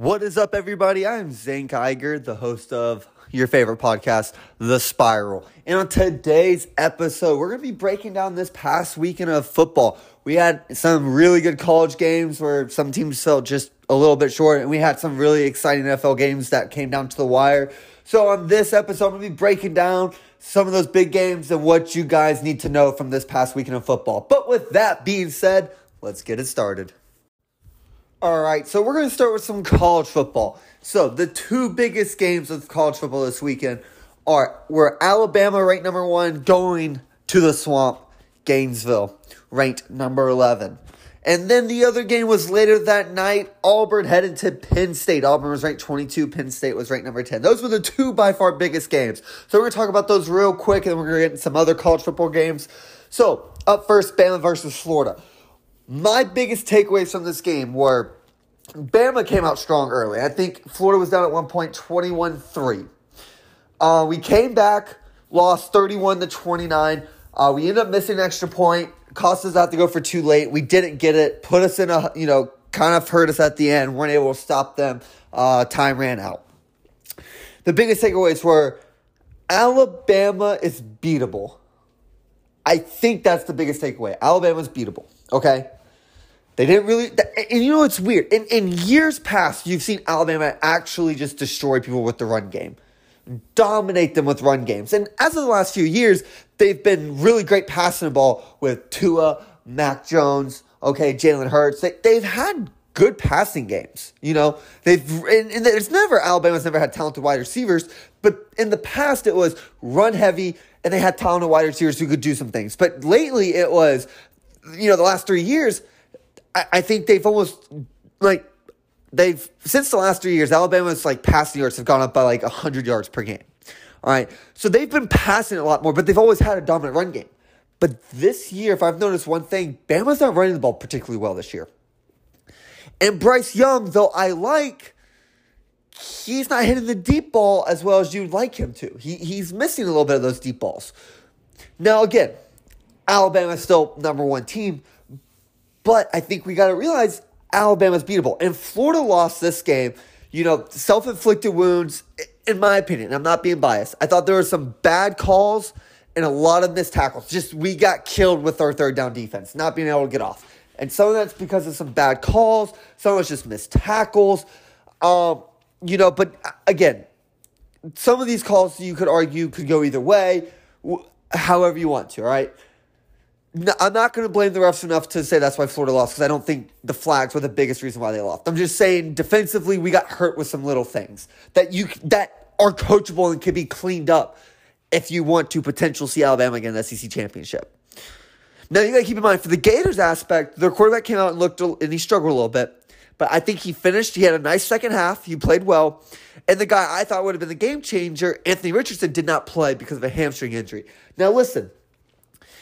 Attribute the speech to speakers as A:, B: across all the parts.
A: What is up, everybody? I'm Zane Geiger, the host of your favorite podcast, The Spiral. And on today's episode, we're going to be breaking down this past weekend of football. We had some really good college games where some teams fell just a little bit short, and we had some really exciting NFL games that came down to the wire. So, on this episode, I'm going to be breaking down some of those big games and what you guys need to know from this past weekend of football. But with that being said, let's get it started. All right, so we're going to start with some college football. So the two biggest games of college football this weekend are were Alabama ranked number one going to the swamp, Gainesville ranked number eleven, and then the other game was later that night. Auburn headed to Penn State. Auburn was ranked twenty two. Penn State was ranked number ten. Those were the two by far biggest games. So we're going to talk about those real quick, and then we're going to get into some other college football games. So up first, Bama versus Florida. My biggest takeaways from this game were Bama came out strong early. I think Florida was down at one point 21 3. Uh, we came back, lost 31 to 29. Uh, we ended up missing an extra point, cost us out to go for too late. We didn't get it, put us in a, you know, kind of hurt us at the end, weren't able to stop them. Uh, time ran out. The biggest takeaways were Alabama is beatable. I think that's the biggest takeaway. Alabama's beatable. Okay. They didn't really, and you know what's weird? In, in years past, you've seen Alabama actually just destroy people with the run game, dominate them with run games. And as of the last few years, they've been really great passing the ball with Tua, Mac Jones, okay, Jalen Hurts. They, they've had good passing games. You know, they've, and, and it's never, Alabama's never had talented wide receivers, but in the past, it was run heavy and they had talented wide receivers who could do some things. But lately, it was, you know, the last three years, I, I think they've almost like they've since the last three years, Alabama's like passing yards have gone up by like hundred yards per game. All right, so they've been passing a lot more, but they've always had a dominant run game. But this year, if I've noticed one thing, Bama's not running the ball particularly well this year. And Bryce Young, though I like, he's not hitting the deep ball as well as you'd like him to. He, he's missing a little bit of those deep balls. Now, again, Alabama's still number one team, but I think we got to realize Alabama's beatable. And Florida lost this game, you know, self inflicted wounds, in my opinion. I'm not being biased. I thought there were some bad calls and a lot of missed tackles. Just we got killed with our third down defense, not being able to get off. And some of that's because of some bad calls, some of it's just missed tackles. Um, you know, but uh, again, some of these calls you could argue could go either way, however you want to, all right? No, I'm not going to blame the refs enough to say that's why Florida lost because I don't think the flags were the biggest reason why they lost. I'm just saying defensively we got hurt with some little things that you that are coachable and can be cleaned up if you want to potentially see Alabama again in the SEC championship. Now you got to keep in mind for the Gators aspect, their quarterback came out and looked and he struggled a little bit, but I think he finished. He had a nice second half. He played well, and the guy I thought would have been the game changer, Anthony Richardson, did not play because of a hamstring injury. Now listen.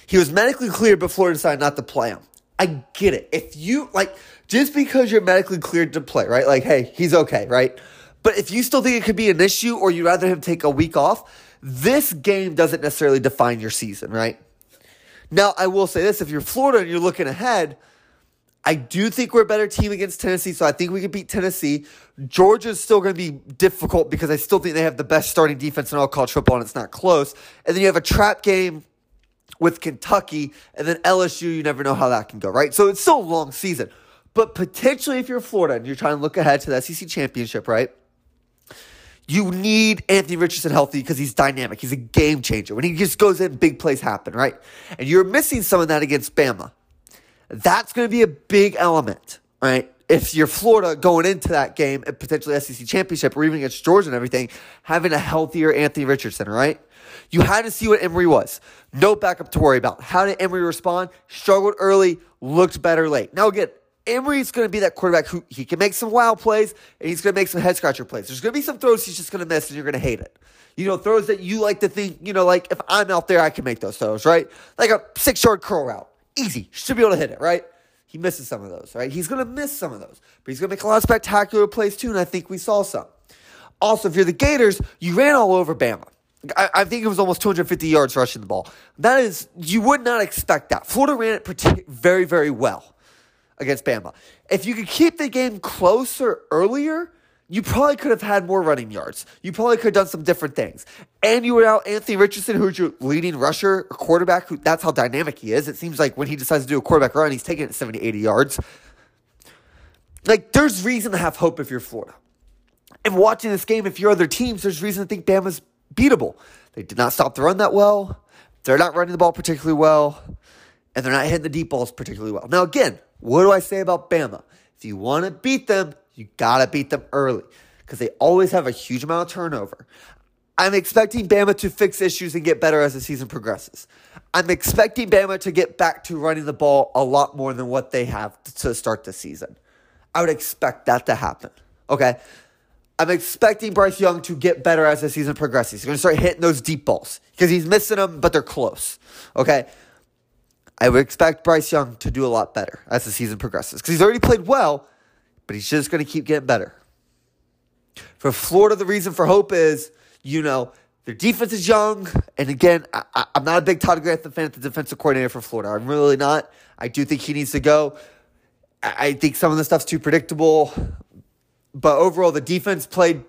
A: He was medically cleared, but Florida decided not to play him. I get it. If you like, just because you're medically cleared to play, right? Like, hey, he's okay, right? But if you still think it could be an issue, or you'd rather him take a week off, this game doesn't necessarily define your season, right? Now, I will say this: if you're Florida and you're looking ahead, I do think we're a better team against Tennessee, so I think we can beat Tennessee. Georgia's still going to be difficult because I still think they have the best starting defense in all college football, and it's not close. And then you have a trap game with Kentucky, and then LSU, you never know how that can go, right? So it's still a long season. But potentially, if you're Florida and you're trying to look ahead to the SEC championship, right? You need Anthony Richardson healthy because he's dynamic. He's a game changer. When he just goes in, big plays happen, right? And you're missing some of that against Bama. That's going to be a big element, right? If you're Florida going into that game and potentially SEC championship or even against Georgia and everything, having a healthier Anthony Richardson, right? You had to see what Emory was. No backup to worry about. How did Emory respond? Struggled early, looked better late. Now, again, Emory's going to be that quarterback who he can make some wild plays and he's going to make some head scratcher plays. There's going to be some throws he's just going to miss and you're going to hate it. You know, throws that you like to think, you know, like if I'm out there, I can make those throws, right? Like a six yard curl route. Easy. Should be able to hit it, right? He misses some of those, right? He's going to miss some of those, but he's going to make a lot of spectacular plays too, and I think we saw some. Also, if you're the Gators, you ran all over Bama. I, I, think it was almost 250 yards rushing the ball. That is, you would not expect that. Florida ran it very, very well against Bama. If you could keep the game closer earlier, you probably could have had more running yards. You probably could have done some different things. And you were out Anthony Richardson, who's your leading rusher, quarterback, who that's how dynamic he is. It seems like when he decides to do a quarterback run, he's taking it 70, 80 yards. Like, there's reason to have hope if you're Florida. And watching this game, if you're other teams, there's reason to think Bama's beatable. They did not stop the run that well. They're not running the ball particularly well. And they're not hitting the deep balls particularly well. Now, again, what do I say about Bama? If you want to beat them, you got to beat them early because they always have a huge amount of turnover. I'm expecting Bama to fix issues and get better as the season progresses. I'm expecting Bama to get back to running the ball a lot more than what they have to start the season. I would expect that to happen. Okay. I'm expecting Bryce Young to get better as the season progresses. He's going to start hitting those deep balls because he's missing them, but they're close. Okay. I would expect Bryce Young to do a lot better as the season progresses because he's already played well, but he's just going to keep getting better. For Florida, the reason for hope is, you know, their defense is young. And again, I, am not a big Todd Grantham fan, the defensive coordinator for Florida. I'm really not. I do think he needs to go. I, I think some of the stuff's too predictable. But overall, the defense played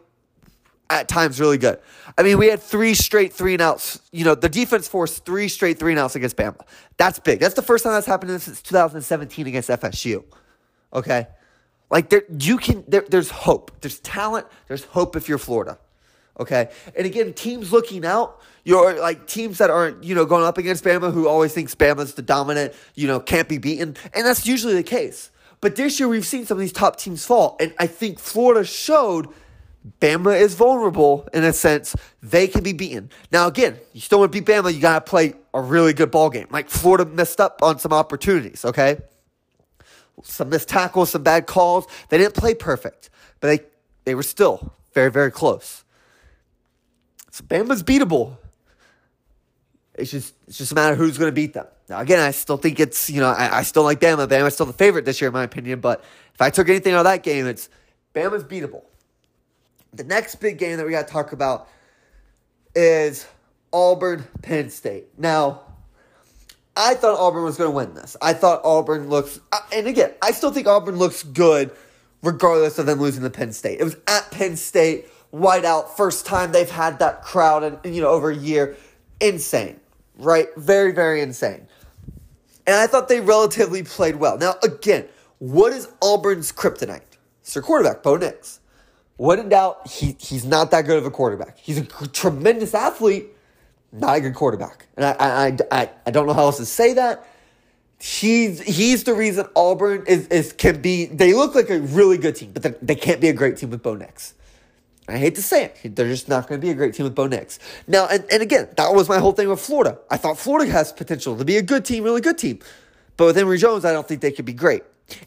A: at times really good. I mean, we had three straight three and outs. You know, the defense forced three straight three and outs against Bama. That's big. That's the first time that's happened since 2017 against FSU. Okay? Like there you can there, there's hope. There's talent, there's hope if you're Florida. Okay? And again, teams looking out, you're like teams that aren't, you know, going up against Bama who always thinks Bama's the dominant, you know, can't be beaten. And that's usually the case. But this year we've seen some of these top teams fall. And I think Florida showed Bama is vulnerable in a sense. They can be beaten. Now, again, you still want to beat Bama, you got to play a really good ball game. Like Florida messed up on some opportunities, okay? Some missed tackles, some bad calls. They didn't play perfect, but they, they were still very, very close. So Bama's beatable. It's just it's just a matter of who's going to beat them. Now, again, I still think it's, you know, I, I still like Bama. Bama's still the favorite this year, in my opinion. But if I took anything out of that game, it's Bama's beatable. The next big game that we got to talk about is Auburn Penn State. Now, I thought Auburn was going to win this. I thought Auburn looks, uh, and again, I still think Auburn looks good regardless of them losing to Penn State. It was at Penn State, whiteout, first time they've had that crowd in, you know, over a year. Insane, right? Very, very insane. And I thought they relatively played well. Now, again, what is Auburn's kryptonite? It's their quarterback, Bo Nix. When in doubt, he, he's not that good of a quarterback. He's a tremendous athlete, not a good quarterback. And I, I, I, I don't know how else to say that. He's he's the reason Auburn is, is can be. They look like a really good team, but they can't be a great team with Bo Nix. I hate to say it, they're just not going to be a great team with Bo Nix. Now, and, and again, that was my whole thing with Florida. I thought Florida has potential to be a good team, really good team. But with Emory Jones, I don't think they could be great.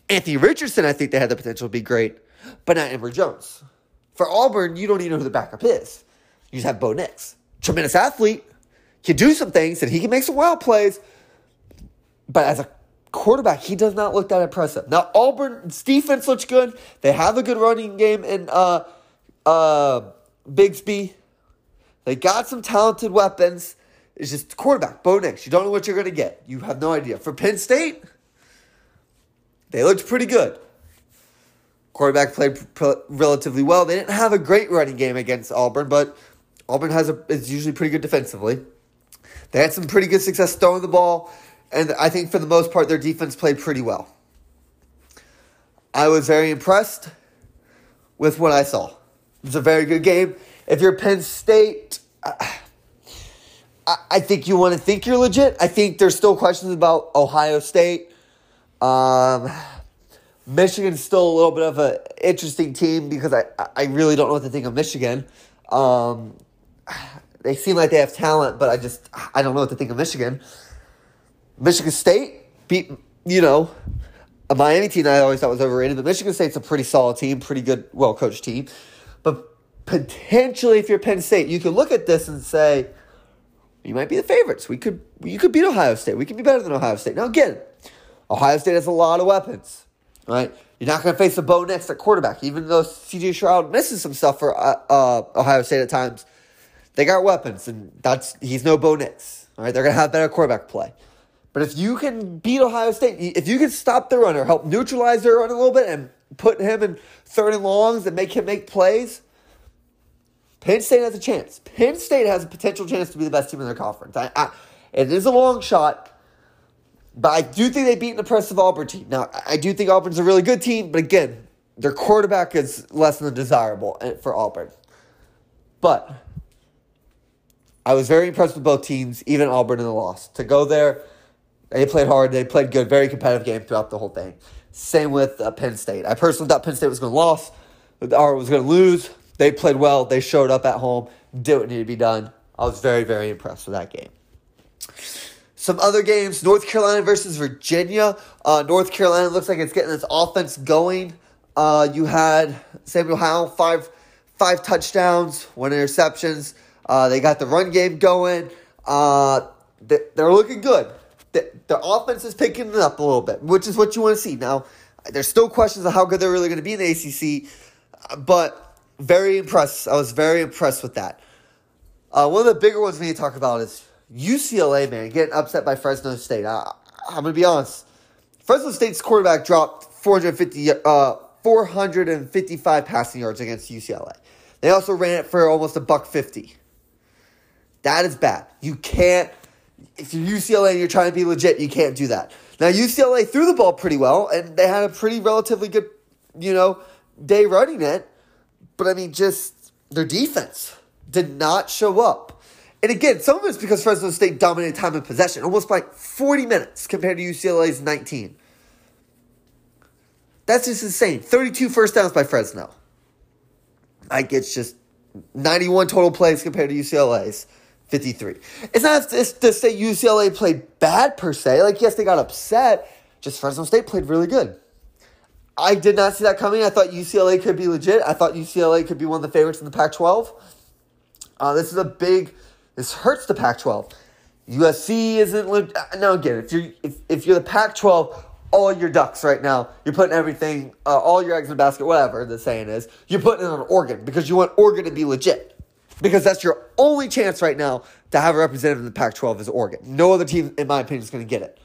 A: Anthony Richardson, I think they had the potential to be great, but not Emory Jones. For Auburn, you don't even know who the backup is. You just have Bo Nix. Tremendous athlete, can do some things, and he can make some wild plays. But as a quarterback, he does not look that impressive. Now, Auburn's defense looks good. They have a good running game and uh, uh, Bigsby. They got some talented weapons. It's just quarterback, Bo Nix. You don't know what you're going to get. You have no idea. For Penn State, they looked pretty good. Quarterback played relatively well. They didn't have a great running game against Auburn, but Auburn has a, is usually pretty good defensively. They had some pretty good success throwing the ball, and I think for the most part, their defense played pretty well. I was very impressed with what I saw. It was a very good game. If you're Penn State, I, I think you want to think you're legit. I think there's still questions about Ohio State. Um, Michigan's still a little bit of an interesting team because I, I really don't know what to think of Michigan. Um, they seem like they have talent, but I just I don't know what to think of Michigan. Michigan State beat you know a Miami team I always thought was overrated, but Michigan State's a pretty solid team, pretty good, well coached team. But potentially, if you're Penn State, you could look at this and say you might be the favorites. We could you could beat Ohio State. We could be better than Ohio State. Now again, Ohio State has a lot of weapons right? You're not going to face a Bo Nix at quarterback, even though CJ Stroud misses some stuff for uh, uh, Ohio State at times. They got weapons, and that's he's no Bo Nix. All right, they're going to have better quarterback play. But if you can beat Ohio State, if you can stop the runner, help neutralize their run a little bit, and put him in third and longs and make him make plays, Penn State has a chance. Penn State has a potential chance to be the best team in their conference. I, I, it is a long shot, but I do think they beat an impressive Auburn team. Now, I do think Auburn's a really good team, but again, their quarterback is less than desirable eh, for Auburn. But I was very impressed with both teams, even Auburn in the loss. To go there, they played hard, they played good, very competitive game throughout the whole thing. Same with uh, Penn State. I personally thought Penn State was going to lose, or was going to lose. They played well. They showed up at home, did what needed to be done. I was very, very impressed with that game. Some other games North Carolina versus Virginia. Uh, North Carolina looks like it's getting its offense going. Uh, you had Samuel Howell, five, five touchdowns, one interceptions. Uh, they got the run game going. Uh, they, are looking good. The, the offense is picking it up a little bit, which is what you want to see. Now, there's still questions of how good they're really going to be in the ACC, but very impressed. I was very impressed with that. Uh, one of the bigger ones we need to talk about is UCLA, man, getting upset by Fresno State. I, am going to be honest. Fresno State's quarterback dropped 450, uh, 455 passing yards against UCLA. They also ran it for almost a buck 50. That is bad. You can't, if you're UCLA and you're trying to be legit, you can't do that. Now, UCLA threw the ball pretty well, and they had a pretty relatively good, you know, day running it. But I mean, just their defense did not show up. And again, some of it's because Fresno State dominated time of possession, almost by 40 minutes compared to UCLA's 19. That's just insane. 32 first downs by Fresno. Like, it's just 91 total plays compared to UCLA's 53. It's not to say UCLA played bad per se. Like, yes, they got upset. Just Fresno State played really good. I did not see that coming. I thought UCLA could be legit. I thought UCLA could be one of the favorites in the Pac 12. Uh, this is a big, this hurts the Pac 12. USC isn't, le- now again, if you're, if, if you're the Pac 12, all your ducks right now. You're putting everything, uh, all your eggs in a basket, whatever the saying is. You're putting it on Oregon because you want Oregon to be legit. Because that's your only chance right now to have a representative in the Pac 12 is Oregon. No other team, in my opinion, is going to get it.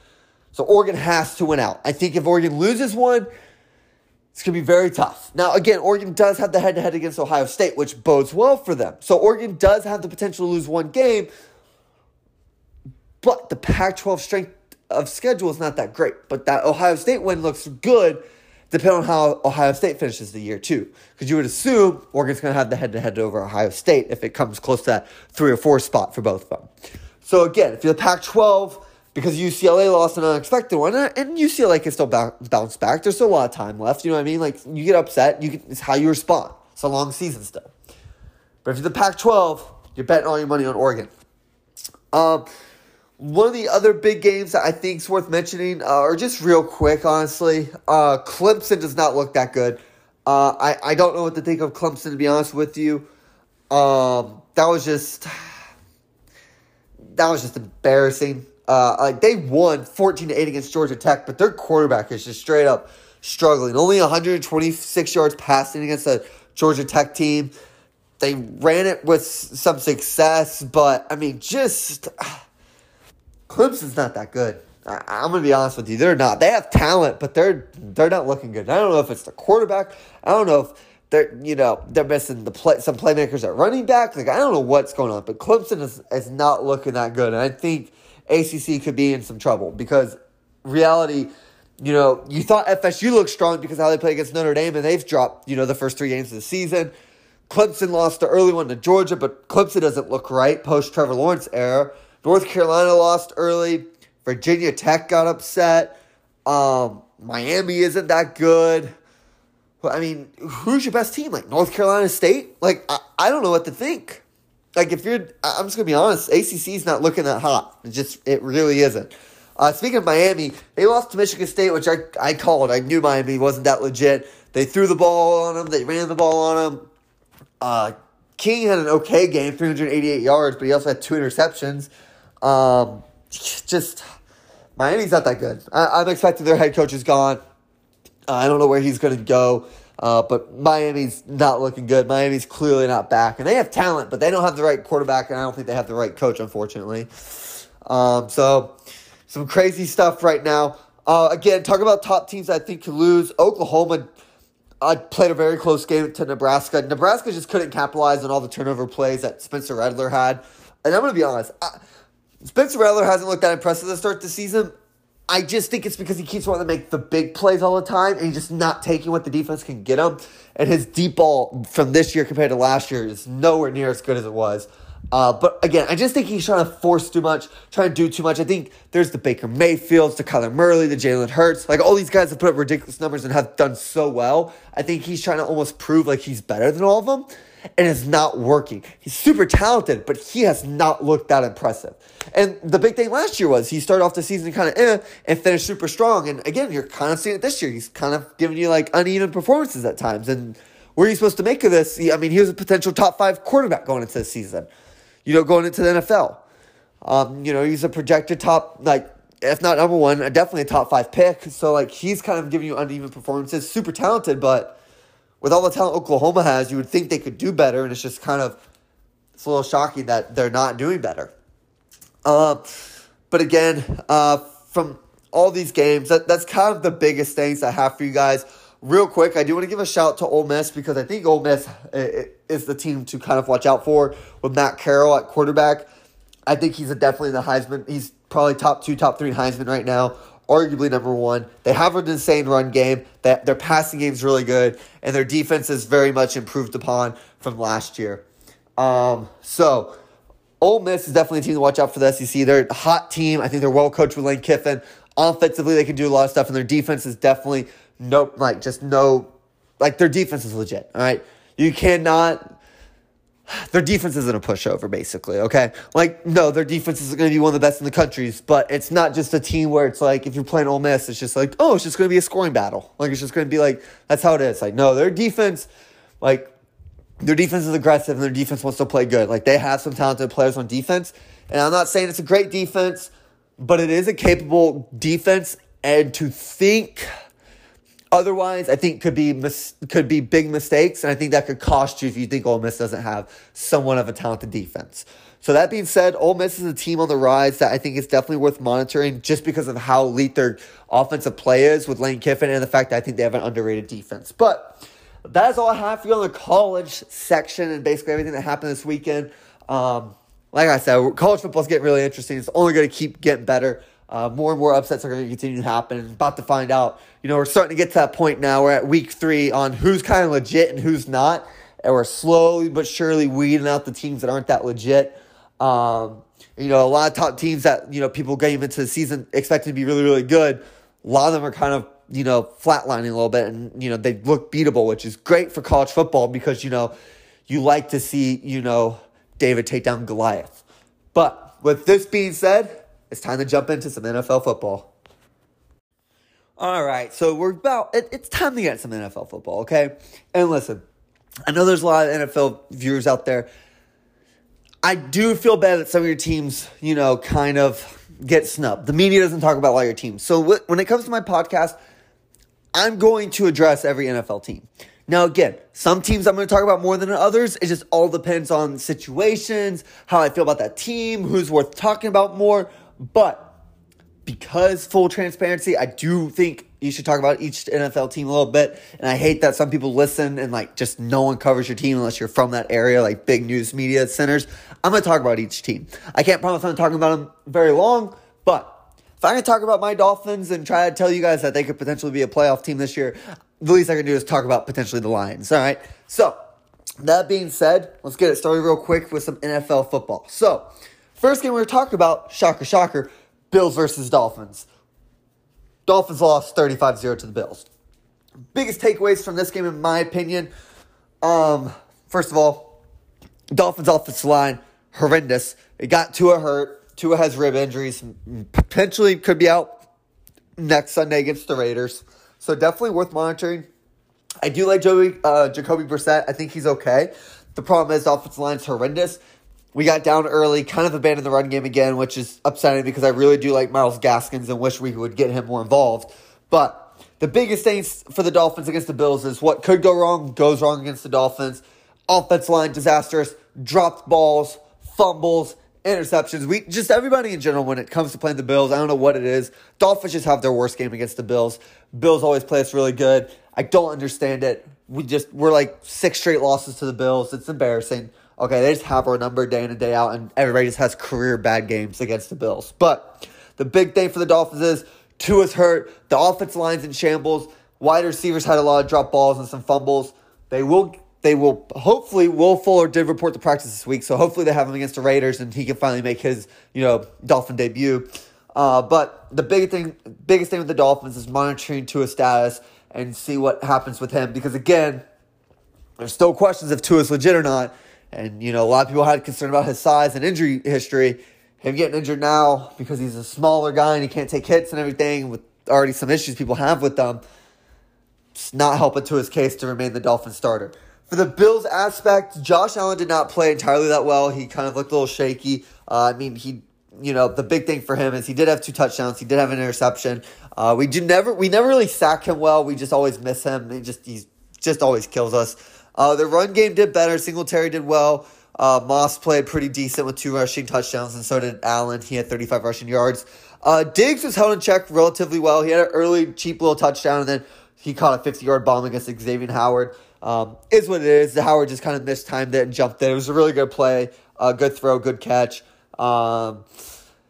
A: So Oregon has to win out. I think if Oregon loses one, it's going to be very tough. Now, again, Oregon does have the head to head against Ohio State, which bodes well for them. So Oregon does have the potential to lose one game, but the Pac 12 strength of schedule is not that great. But that Ohio State win looks good depending on how Ohio State finishes the year, too. Because you would assume Oregon's going to have the head to head over Ohio State if it comes close to that three or four spot for both of them. So, again, if you're the Pac 12, because UCLA lost an unexpected one, and UCLA can still bounce back. There's still a lot of time left. You know what I mean? Like you get upset, you can, it's how you respond. It's a long season still. But if you're the Pac-12, you're betting all your money on Oregon. Um, one of the other big games that I think is worth mentioning, uh, or just real quick, honestly, uh, Clemson does not look that good. Uh, I, I don't know what to think of Clemson, to be honest with you. Um, that was just that was just embarrassing. Uh, like they won 14 to 8 against Georgia Tech, but their quarterback is just straight up struggling. Only 126 yards passing against a Georgia Tech team. They ran it with some success, but I mean, just Clemson's not that good. I, I'm gonna be honest with you, they're not. They have talent, but they're they're not looking good. I don't know if it's the quarterback. I don't know if they're you know they're missing the play some playmakers at running back. Like I don't know what's going on, but Clemson is is not looking that good. And I think ACC could be in some trouble because reality, you know, you thought FSU looked strong because how they play against Notre Dame and they've dropped, you know, the first three games of the season. Clemson lost the early one to Georgia, but Clemson doesn't look right post Trevor Lawrence era. North Carolina lost early. Virginia Tech got upset. Um, Miami isn't that good. I mean, who's your best team? Like North Carolina State? Like, I, I don't know what to think like if you're, I'm just gonna be honest, ACC is not looking that hot. It just, it really isn't. Uh, speaking of Miami, they lost to Michigan State, which I I called. I knew Miami wasn't that legit. They threw the ball on them. They ran the ball on them. Uh, King had an okay game, 388 yards, but he also had two interceptions. Um, just Miami's not that good. I, am expecting their head coach is gone. Uh, I don't know where he's going to go. Uh, but Miami's not looking good. Miami's clearly not back, and they have talent, but they don't have the right quarterback, and I don't think they have the right coach, unfortunately. Um, so some crazy stuff right now. Uh, again, talk about top teams I think could lose. Oklahoma I played a very close game to Nebraska. Nebraska just couldn't capitalize on all the turnover plays that Spencer Rattler had. And I'm going to be honest, I, Spencer hasn't looked that impressive to start the season. I just think it's because he keeps wanting to make the big plays all the time and he's just not taking what the defense can get him. And his deep ball from this year compared to last year is nowhere near as good as it was. Uh, but again, I just think he's trying to force too much, trying to do too much. I think there's the Baker Mayfields, the Kyler Murray, the Jalen Hurts. Like all these guys have put up ridiculous numbers and have done so well. I think he's trying to almost prove like he's better than all of them. And it's not working. He's super talented, but he has not looked that impressive. And the big thing last year was he started off the season kind of eh and finished super strong. And again, you're kind of seeing it this year. He's kind of giving you like uneven performances at times. And what are you supposed to make of this? I mean, he was a potential top five quarterback going into the season you know, going into the NFL. Um, you know, he's a projected top, like, if not number one, definitely a top five pick. So, like, he's kind of giving you uneven performances. Super talented, but with all the talent Oklahoma has, you would think they could do better. And it's just kind of, it's a little shocking that they're not doing better. Uh, but again, uh, from all these games, that, that's kind of the biggest things I have for you guys. Real quick, I do want to give a shout to Ole Miss because I think Ole Miss is the team to kind of watch out for with Matt Corral at quarterback. I think he's definitely the Heisman. He's probably top two, top three Heisman right now, arguably number one. They have an insane run game. That their passing game is really good, and their defense is very much improved upon from last year. Um, so Ole Miss is definitely a team to watch out for the SEC. They're a hot team. I think they're well coached with Lane Kiffin. Offensively, they can do a lot of stuff, and their defense is definitely no, like just no, like their defense is legit. All right, you cannot. Their defense isn't a pushover, basically. Okay, like no, their defense is going to be one of the best in the countries, but it's not just a team where it's like if you're playing Ole Miss, it's just like oh, it's just going to be a scoring battle. Like it's just going to be like that's how it is. Like no, their defense, like their defense is aggressive and their defense wants to play good. Like they have some talented players on defense, and I'm not saying it's a great defense, but it is a capable defense. And to think Otherwise, I think could be mis- could be big mistakes, and I think that could cost you if you think Ole Miss doesn't have somewhat of a talented defense. So that being said, Ole Miss is a team on the rise that I think is definitely worth monitoring just because of how elite their offensive play is with Lane Kiffin and the fact that I think they have an underrated defense. But that is all I have for you on the college section and basically everything that happened this weekend. Um, like I said, college football is getting really interesting. It's only going to keep getting better. Uh, more and more upsets are going to continue to happen. About to find out. You know, we're starting to get to that point now. We're at week three on who's kind of legit and who's not, and we're slowly but surely weeding out the teams that aren't that legit. Um, you know, a lot of top teams that you know people came into the season expecting to be really, really good. A lot of them are kind of you know flatlining a little bit, and you know they look beatable, which is great for college football because you know you like to see you know David take down Goliath. But with this being said it's time to jump into some NFL football. All right, so we're about, it, it's time to get some NFL football, okay? And listen, I know there's a lot of NFL viewers out there. I do feel bad that some of your teams, you know, kind of get snubbed. The media doesn't talk about a lot of your teams. So when it comes to my podcast, I'm going to address every NFL team. Now, again, some teams I'm going to talk about more than others. It just all depends on situations, how I feel about that team, who's worth talking about more. But because full transparency, I do think you should talk about each NFL team a little bit. And I hate that some people listen and like just no one covers your team unless you're from that area, like big news media centers. I'm going to talk about each team. I can't promise I'm talking about them very long, but if going to talk about my Dolphins and try to tell you guys that they could potentially be a playoff team this year, the least I can do is talk about potentially the Lions. All right. So, that being said, let's get it started real quick with some NFL football. So, First game we were talking about, shocker, shocker, Bills versus Dolphins. Dolphins lost 35 0 to the Bills. Biggest takeaways from this game, in my opinion, um, first of all, Dolphins offensive line, horrendous. It got Tua hurt. Tua has rib injuries, potentially could be out next Sunday against the Raiders. So definitely worth monitoring. I do like Joey, uh, Jacoby Brissett. I think he's okay. The problem is offensive line's horrendous. We got down early, kind of abandoned the run game again, which is upsetting because I really do like Myles Gaskins and wish we would get him more involved. But the biggest thing for the Dolphins against the Bills is what could go wrong goes wrong against the Dolphins. Offense line disastrous, dropped balls, fumbles, interceptions. We just everybody in general when it comes to playing the Bills, I don't know what it is. Dolphins just have their worst game against the Bills. Bills always play us really good. I don't understand it. We just we're like six straight losses to the Bills. It's embarrassing. Okay, they just have our number day in and day out, and everybody just has career bad games against the Bills. But the big thing for the Dolphins is Tua's hurt. The offense line's in shambles. Wide receivers had a lot of drop balls and some fumbles. They will they will hopefully Will Fuller did report the practice this week, so hopefully they have him against the Raiders and he can finally make his you know Dolphin debut. Uh, but the big thing, biggest thing with the Dolphins is monitoring Tua's status and see what happens with him because again, there's still questions if Tua's legit or not. And you know a lot of people had concern about his size and injury history. Him getting injured now because he's a smaller guy and he can't take hits and everything with already some issues people have with them. It's not helping to his case to remain the Dolphin starter. For the Bills aspect, Josh Allen did not play entirely that well. He kind of looked a little shaky. Uh, I mean, he, you know, the big thing for him is he did have two touchdowns. He did have an interception. Uh, we do never, we never really sack him well. We just always miss him. He just, he's just always kills us. Uh, the run game did better. Singletary did well. Uh, Moss played pretty decent with two rushing touchdowns, and so did Allen. He had 35 rushing yards. Uh, Diggs was held in check relatively well. He had an early, cheap little touchdown, and then he caught a 50 yard bomb against Xavier Howard. Um, is what it is. Howard just kind of mistimed it and jumped it. It was a really good play, uh, good throw, good catch. Um,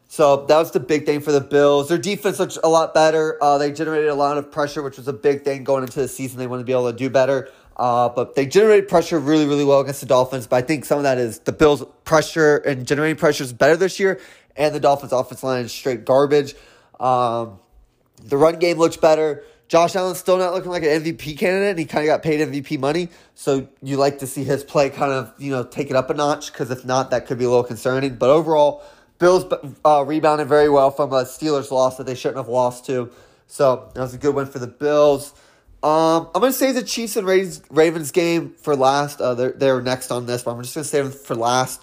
A: so that was the big thing for the Bills. Their defense looked a lot better. Uh, they generated a lot of pressure, which was a big thing going into the season. They wanted to be able to do better. Uh, but they generated pressure really, really well against the Dolphins. But I think some of that is the Bills' pressure and generating pressure is better this year, and the Dolphins' offense line is straight garbage. Um, the run game looks better. Josh Allen's still not looking like an MVP candidate, and he kind of got paid MVP money. So you like to see his play kind of, you know, take it up a notch, because if not, that could be a little concerning. But overall, Bills uh, rebounded very well from a Steelers loss that they shouldn't have lost to. So that was a good win for the Bills. Um, I'm going to say the Chiefs and Ravens game for last. Uh, they're, they're next on this, but I'm just going to save them for last.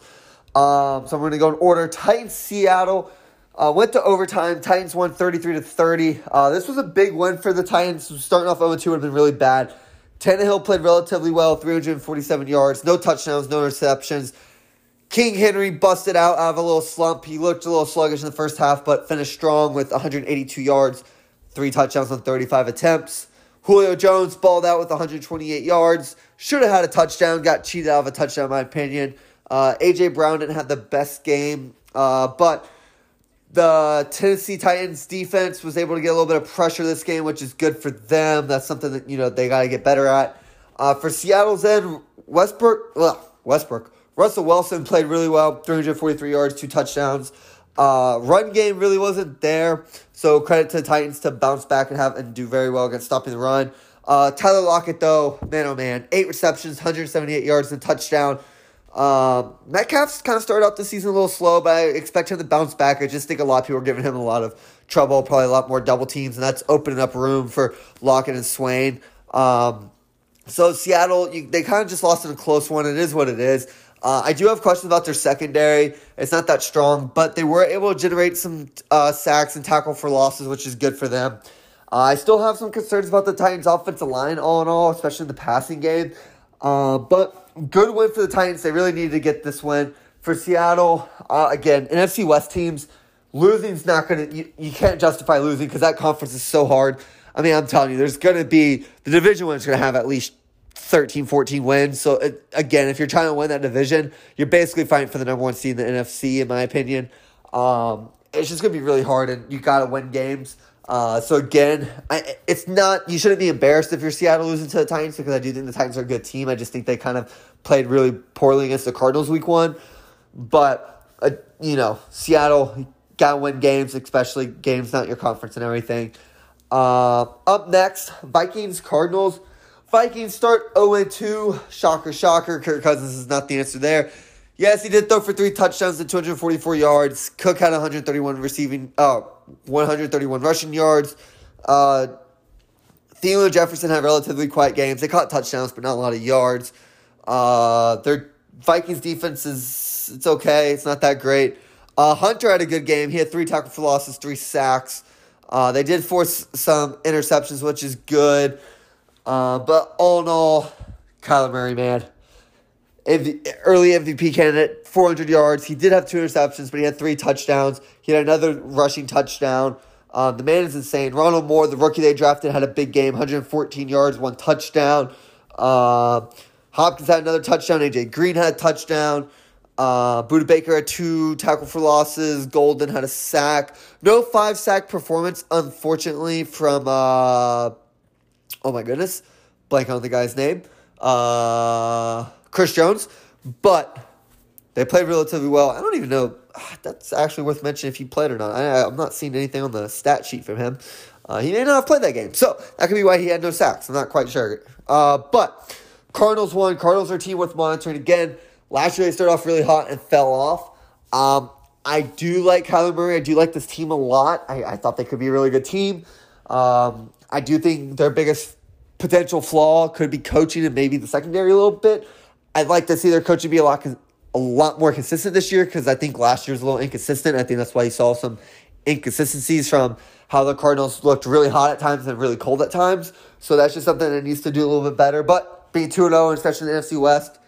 A: Um, so I'm going to go in order. Titans, Seattle. Uh, went to overtime. Titans won 33 to 30. Uh, this was a big win for the Titans. Starting off 0 2 would have been really bad. Tannehill played relatively well, 347 yards, no touchdowns, no interceptions. King Henry busted out out of a little slump. He looked a little sluggish in the first half, but finished strong with 182 yards, three touchdowns on 35 attempts. Julio Jones balled out with 128 yards. Should have had a touchdown. Got cheated out of a touchdown, in my opinion. Uh, AJ Brown didn't have the best game, uh, but the Tennessee Titans defense was able to get a little bit of pressure this game, which is good for them. That's something that you know they got to get better at. Uh, for Seattle's end, Westbrook, ugh, Westbrook, Russell Wilson played really well, 343 yards, two touchdowns. Uh, run game really wasn't there, so credit to the Titans to bounce back and have and do very well against stopping the run. Uh, Tyler Lockett though, man oh man, eight receptions, 178 yards and touchdown. Um, Metcalf's kind of started out the season a little slow, but I expect him to bounce back. I just think a lot of people are giving him a lot of trouble, probably a lot more double teams, and that's opening up room for Lockett and Swain. Um, so Seattle, you, they kind of just lost in a close one. It is what it is. Uh, I do have questions about their secondary. It's not that strong, but they were able to generate some uh, sacks and tackle for losses, which is good for them. Uh, I still have some concerns about the Titans' offensive line, all in all, especially in the passing game. Uh, but good win for the Titans. They really needed to get this win. For Seattle, uh, again, NFC West teams, losing's not going to, you, you can't justify losing because that conference is so hard. I mean, I'm telling you, there's going to be, the division win's going to have at least 13, 14 wins. So, it, again, if you're trying to win that division, you're basically fighting for the number one seed in the NFC, in my opinion. Um, it's just going to be really hard, and you got to win games. Uh, so again, I, it's not you shouldn't be embarrassed if you're Seattle losing to the Titans because I do think the Titans are a good team. I just think they kind of played really poorly against the Cardinals week one. But uh, you know, Seattle gotta win games, especially games not your conference and everything. Uh, up next, Vikings Cardinals. Vikings start 0 2. Shocker, shocker. Kirk Cousins is not the answer there. Yes, he did throw for three touchdowns and 244 yards. Cook had 131 receiving, uh, 131 rushing yards. Uh, Thielen and Jefferson had relatively quiet games. They caught touchdowns, but not a lot of yards. Uh, their Vikings defense is it's okay. It's not that great. Uh, Hunter had a good game. He had three tackle for losses, three sacks. Uh, they did force some interceptions, which is good. Uh, but all in all, Kyler Murray, man, early MVP candidate, 400 yards. He did have two interceptions, but he had three touchdowns. He had another rushing touchdown. Um, the man is insane. Rondale Moore, the rookie they drafted, had a big game 114 yards, one touchdown. Uh, Hopkins had another touchdown. AJ Green had a touchdown. Uh, Budda Baker had two tackle for losses. Golden had a sack. No five sack performance, unfortunately, from, uh, oh my goodness, blank on the guy's name, uh, Chris Jones. But they played relatively well. I don't even know. That's actually worth mentioning if he played or not. I, I'm not seeing anything on the stat sheet from him. Uh, he may not have played that game. So that could be why he had no sacks. I'm not quite sure. Uh, but Cardinals won. Cardinals are a team worth monitoring. Again, last year they started off really hot and fell off. Um, I do like Kyler Murray. I do like this team a lot. I, I thought they could be a really good team. Um, I do think their biggest potential flaw could be coaching and maybe the secondary a little bit. I'd like to see their coaching be a lot a lot more consistent this year because I think last year was a little inconsistent. I think that's why you saw some inconsistencies from how the Cardinals looked really hot at times and really cold at times. So that's just something that needs to do a little bit better. But being 2 0, especially in the NFC West,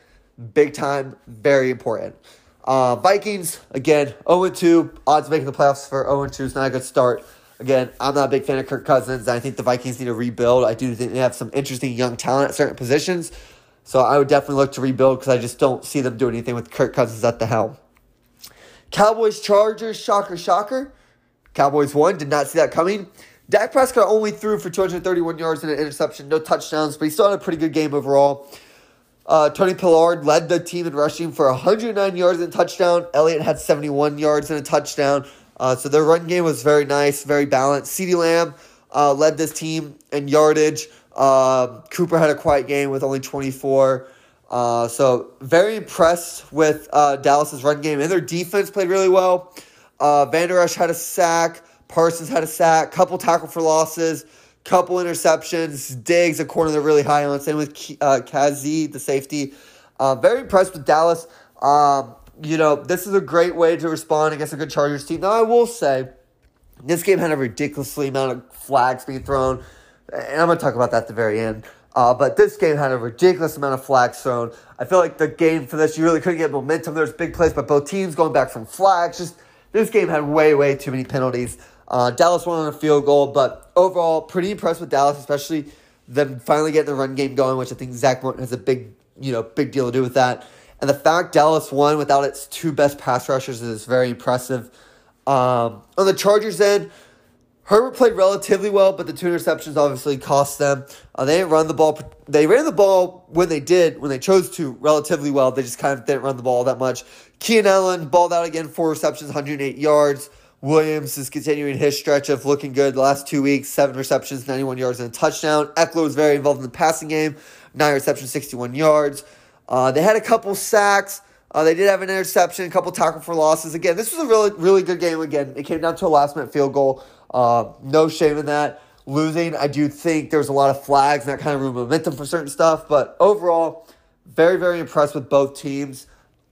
A: big time, very important. Uh, Vikings, again, 0 2. Odds making the playoffs for 0 2 is not a good start. Again, I'm not a big fan of Kirk Cousins. I think the Vikings need to rebuild. I do think they have some interesting young talent at certain positions. So I would definitely look to rebuild because I just don't see them doing anything with Kirk Cousins at the helm. Cowboys, Chargers, shocker, shocker. Cowboys won, did not see that coming. Dak Prescott only threw for 231 yards and an interception, no touchdowns, but he still had a pretty good game overall. Uh, Tony Pollard led the team in rushing for 109 yards and a touchdown. Elliott had 71 yards and a touchdown. Uh, so their run game was very nice, very balanced. CeeDee Lamb uh, led this team in yardage. Uh, Cooper had a quiet game with only 24. Uh, so very impressed with uh, Dallas's run game and their defense played really well. Uh, Vander Esch had a sack. Parsons had a sack. Couple tackle for losses. Couple interceptions. Diggs, a corner they're really high on. Same with uh, the safety. Very impressed with Dallas. Um, you know, this is a great way to respond against a good Chargers team. Now, I will say, this game had a ridiculously amount of flags being thrown and I'm going to talk about that at the very end. Uh, but this game had a ridiculous amount of flags thrown. I feel like the game for this, you really couldn't get momentum. There's big plays by both teams going back from flags. Just this game had way, way too many penalties. Uh, Dallas won on a field goal, but overall, pretty impressed with Dallas, especially them finally getting the run game going, which I think Zack Martin has a big, you know, big deal to do with that. And the fact Dallas won without its two best pass rushers is very impressive. Um, on the Chargers end, Herbert played relatively well, but the two interceptions obviously cost them. Uh, they didn't run the ball. They ran the ball when they did, when they chose to, relatively well. They just kind of didn't run the ball that much. Keenan Allen balled out again, four receptions, 108 yards. Williams is continuing his stretch of looking good the last two weeks, seven receptions, 91 yards, and a touchdown. Ekeler was very involved in the passing game, nine receptions, 61 yards. Uh, they had a couple sacks. Uh, they did have an interception, a couple tackle for losses. Again, this was a really, really good game. Again, it came down to a last minute field goal. Uh, no shame in that. Losing, I do think there was a lot of flags and that kind of ruined momentum for certain stuff. But overall, very, very impressed with both teams.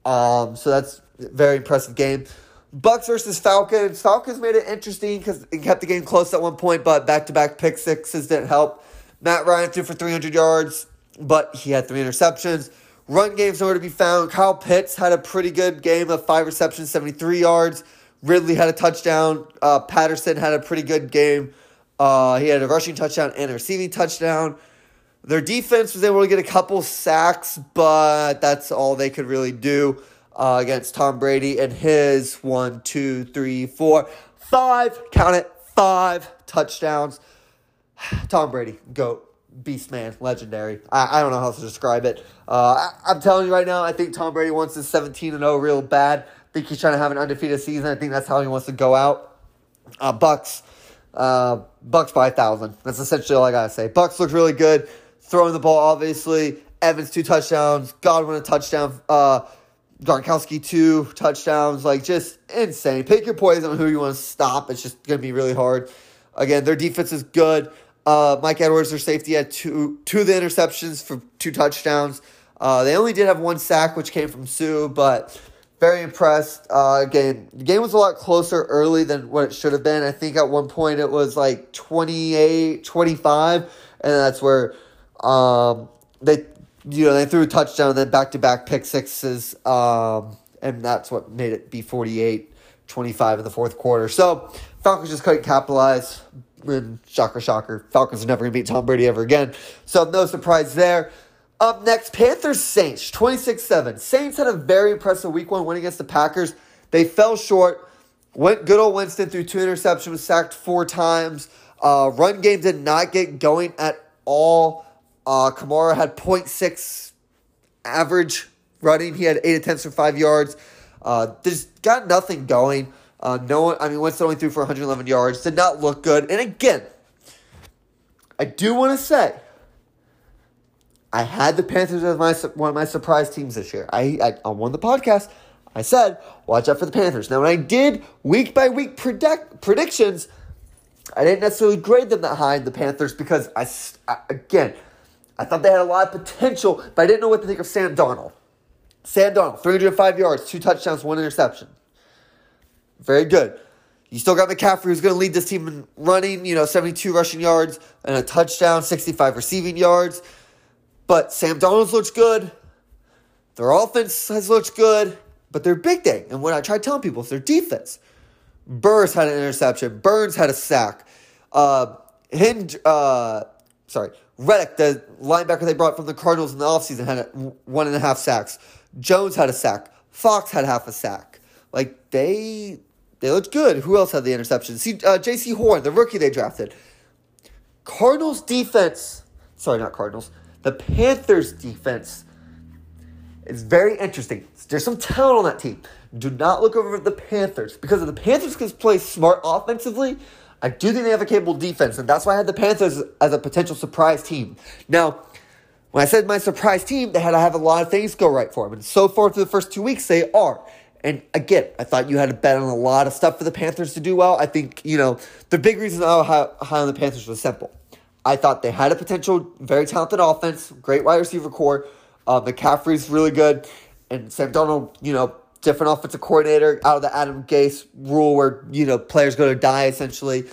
A: Um, so that's very impressive game. Bucks versus Falcons. Falcons made it interesting because it kept the game close at one point, but back to back pick sixes didn't help. Matt Ryan threw for 300 yards, but he had three interceptions. Run game's nowhere to be found. Kyle Pitts had a pretty good game of five receptions, 73 yards. Ridley had a touchdown. Uh, Patterson had a pretty good game. Uh, he had a rushing touchdown and a receiving touchdown. Their defense was able to get a couple sacks, but that's all they could really do uh, against Tom Brady and his one, two, three, four, five, count it, five touchdowns. Tom Brady, GOAT, beast man, legendary. I, I don't know how to describe it. Uh, I, am telling you right now, I think Tom Brady wants his 17 and 0 real bad I think he's trying to have an undefeated season. I think that's how he wants to go out. Uh, Bucks, uh, Bucks by thousand. That's essentially all I gotta say. Bucks look really good, throwing the ball. Obviously, Evans two touchdowns, Godwin a touchdown, uh, Gronkowski two touchdowns. Like just insane. Pick your poison on who you want to stop. It's just gonna be really hard. Again, their defense is good. Uh, Mike Edwards, their safety, had two two of the interceptions for two touchdowns. Uh, they only did have one sack, which came from Suh, but very impressed. Uh, again, the game was a lot closer early than what it should have been. I think at one point it was like 28, 25, and that's where um, they, you know, they threw a touchdown and then back to back pick sixes, um, and that's what made it be 48 25 in the fourth quarter. So Falcons just couldn't capitalize. And shocker, shocker, Falcons are never going to beat Tom Brady ever again. So no surprise there. Up next, Panthers Saints, 26 7. Saints had a very impressive week one win against the Packers. They fell short. Went good old Winston threw two interceptions, was sacked four times. Uh, run game did not get going at all. Uh, Kamara had 0.6 average running. He had 8 attempts for 5 yards. Uh, just got nothing going. Uh, no one, I mean, Winston only threw for 111 yards. Did not look good. And again, I do want to say, I had the Panthers as my one of my surprise teams this year. I, I on one of the podcasts, I said, watch out for the Panthers. Now, when I did week by week predict, predictions, I didn't necessarily grade them that high in the Panthers because I, I again, I thought they had a lot of potential, but I didn't know what to think of Sam Darnold. Sam Darnold, 305 yards, two touchdowns, one interception. Very good. You still got McCaffrey, who's going to lead this team in running, you know, 72 rushing yards and a touchdown, 65 receiving yards. But Sam Darnold's looks good. Their offense has looked good, but their big thing, and what I try telling people, is their defense. Burris had an interception. Burns had a sack. Uh, Hind, uh, sorry, Reddick, the linebacker they brought from the Cardinals in the offseason, had a, one and a half sacks. Jones had a sack. Fox had half a sack. Like they they looked good. Who else had the interception? See, uh, Jaycee Horn, the rookie they drafted. Cardinals defense. Sorry, not Cardinals. The Panthers defense is very interesting. There's some talent on that team. Do not look over the Panthers because if the Panthers can play smart offensively, I do think they have a capable defense, and that's why I had the Panthers as a potential surprise team. Now, when I said my surprise team, they had to have a lot of things go right for them, and so far through the first two weeks, they are. And again, I thought you had to bet on a lot of stuff for the Panthers to do well. I think, you know, the big reason I was high on the Panthers was simple. I thought they had a potential, very talented offense, great wide receiver core. Uh, McCaffrey's really good. And Sam Darnold, you know, different offensive coordinator out of the Adam Gase rule where, you know, players go to die essentially.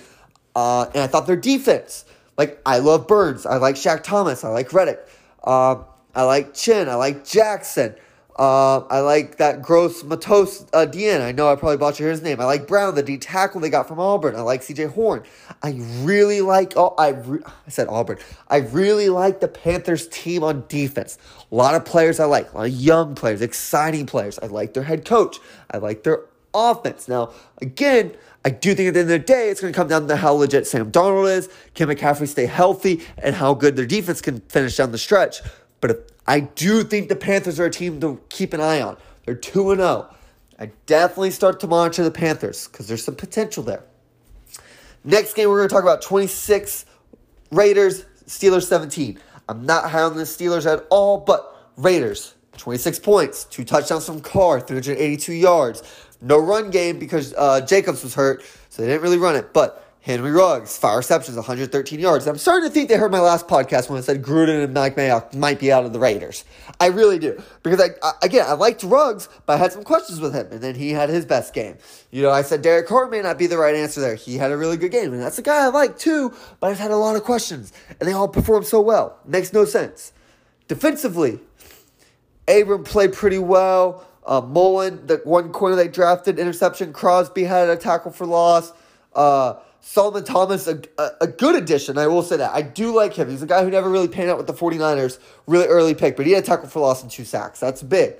A: Uh, and I thought their defense, like, I love Burns. I like Shaq Thompson. I like Reddick. Uh, I like Chin. I like Jackson. Uh, I like that Gross-Matos uh, Dien. I know I probably butchered his name. I like Brown, the D tackle they got from Auburn. I like CJ Horn. I really like. Oh, I re- I said Auburn. I really like the Panthers team on defense. A lot of players I like. A lot of young players, exciting players. I like their head coach. I like their offense. Now, again, I do think at the end of the day, it's going to come down to how legit Sam Darnold is. Can McCaffrey stay healthy and how good their defense can finish down the stretch? But if I do think the Panthers are a team to keep an eye on. They're 2 0. I definitely start to monitor the Panthers because there's some potential there. Next game, we're going to talk about 26 Raiders, Steelers 17. I'm not high on the Steelers at all, but Raiders, 26 points, two touchdowns from Carr, 382 yards. No run game because uh, Jacobs was hurt, so they didn't really run it. But Henry Ruggs, five receptions, 113 yards. I'm starting to think they heard my last podcast when I said Gruden and Mike Mayock might be out of the Raiders. I really do. Because, I, I, again, I liked Ruggs, but I had some questions with him, and then he had his best game. You know, I said Derek Carr may not be the right answer there. He had a really good game, and that's a guy I like too, but I've had a lot of questions, and they all performed so well. Makes no sense. Defensively, Abram played pretty well. Uh, Mullen, the one corner they drafted, interception. Crosby had a tackle for loss. Uh, Solomon Thomas, a, a, a, good addition. I will say that. I do like him. He's a guy who never really panned out with the 49ers. Really early pick, but he had a tackle for loss and two sacks. That's big.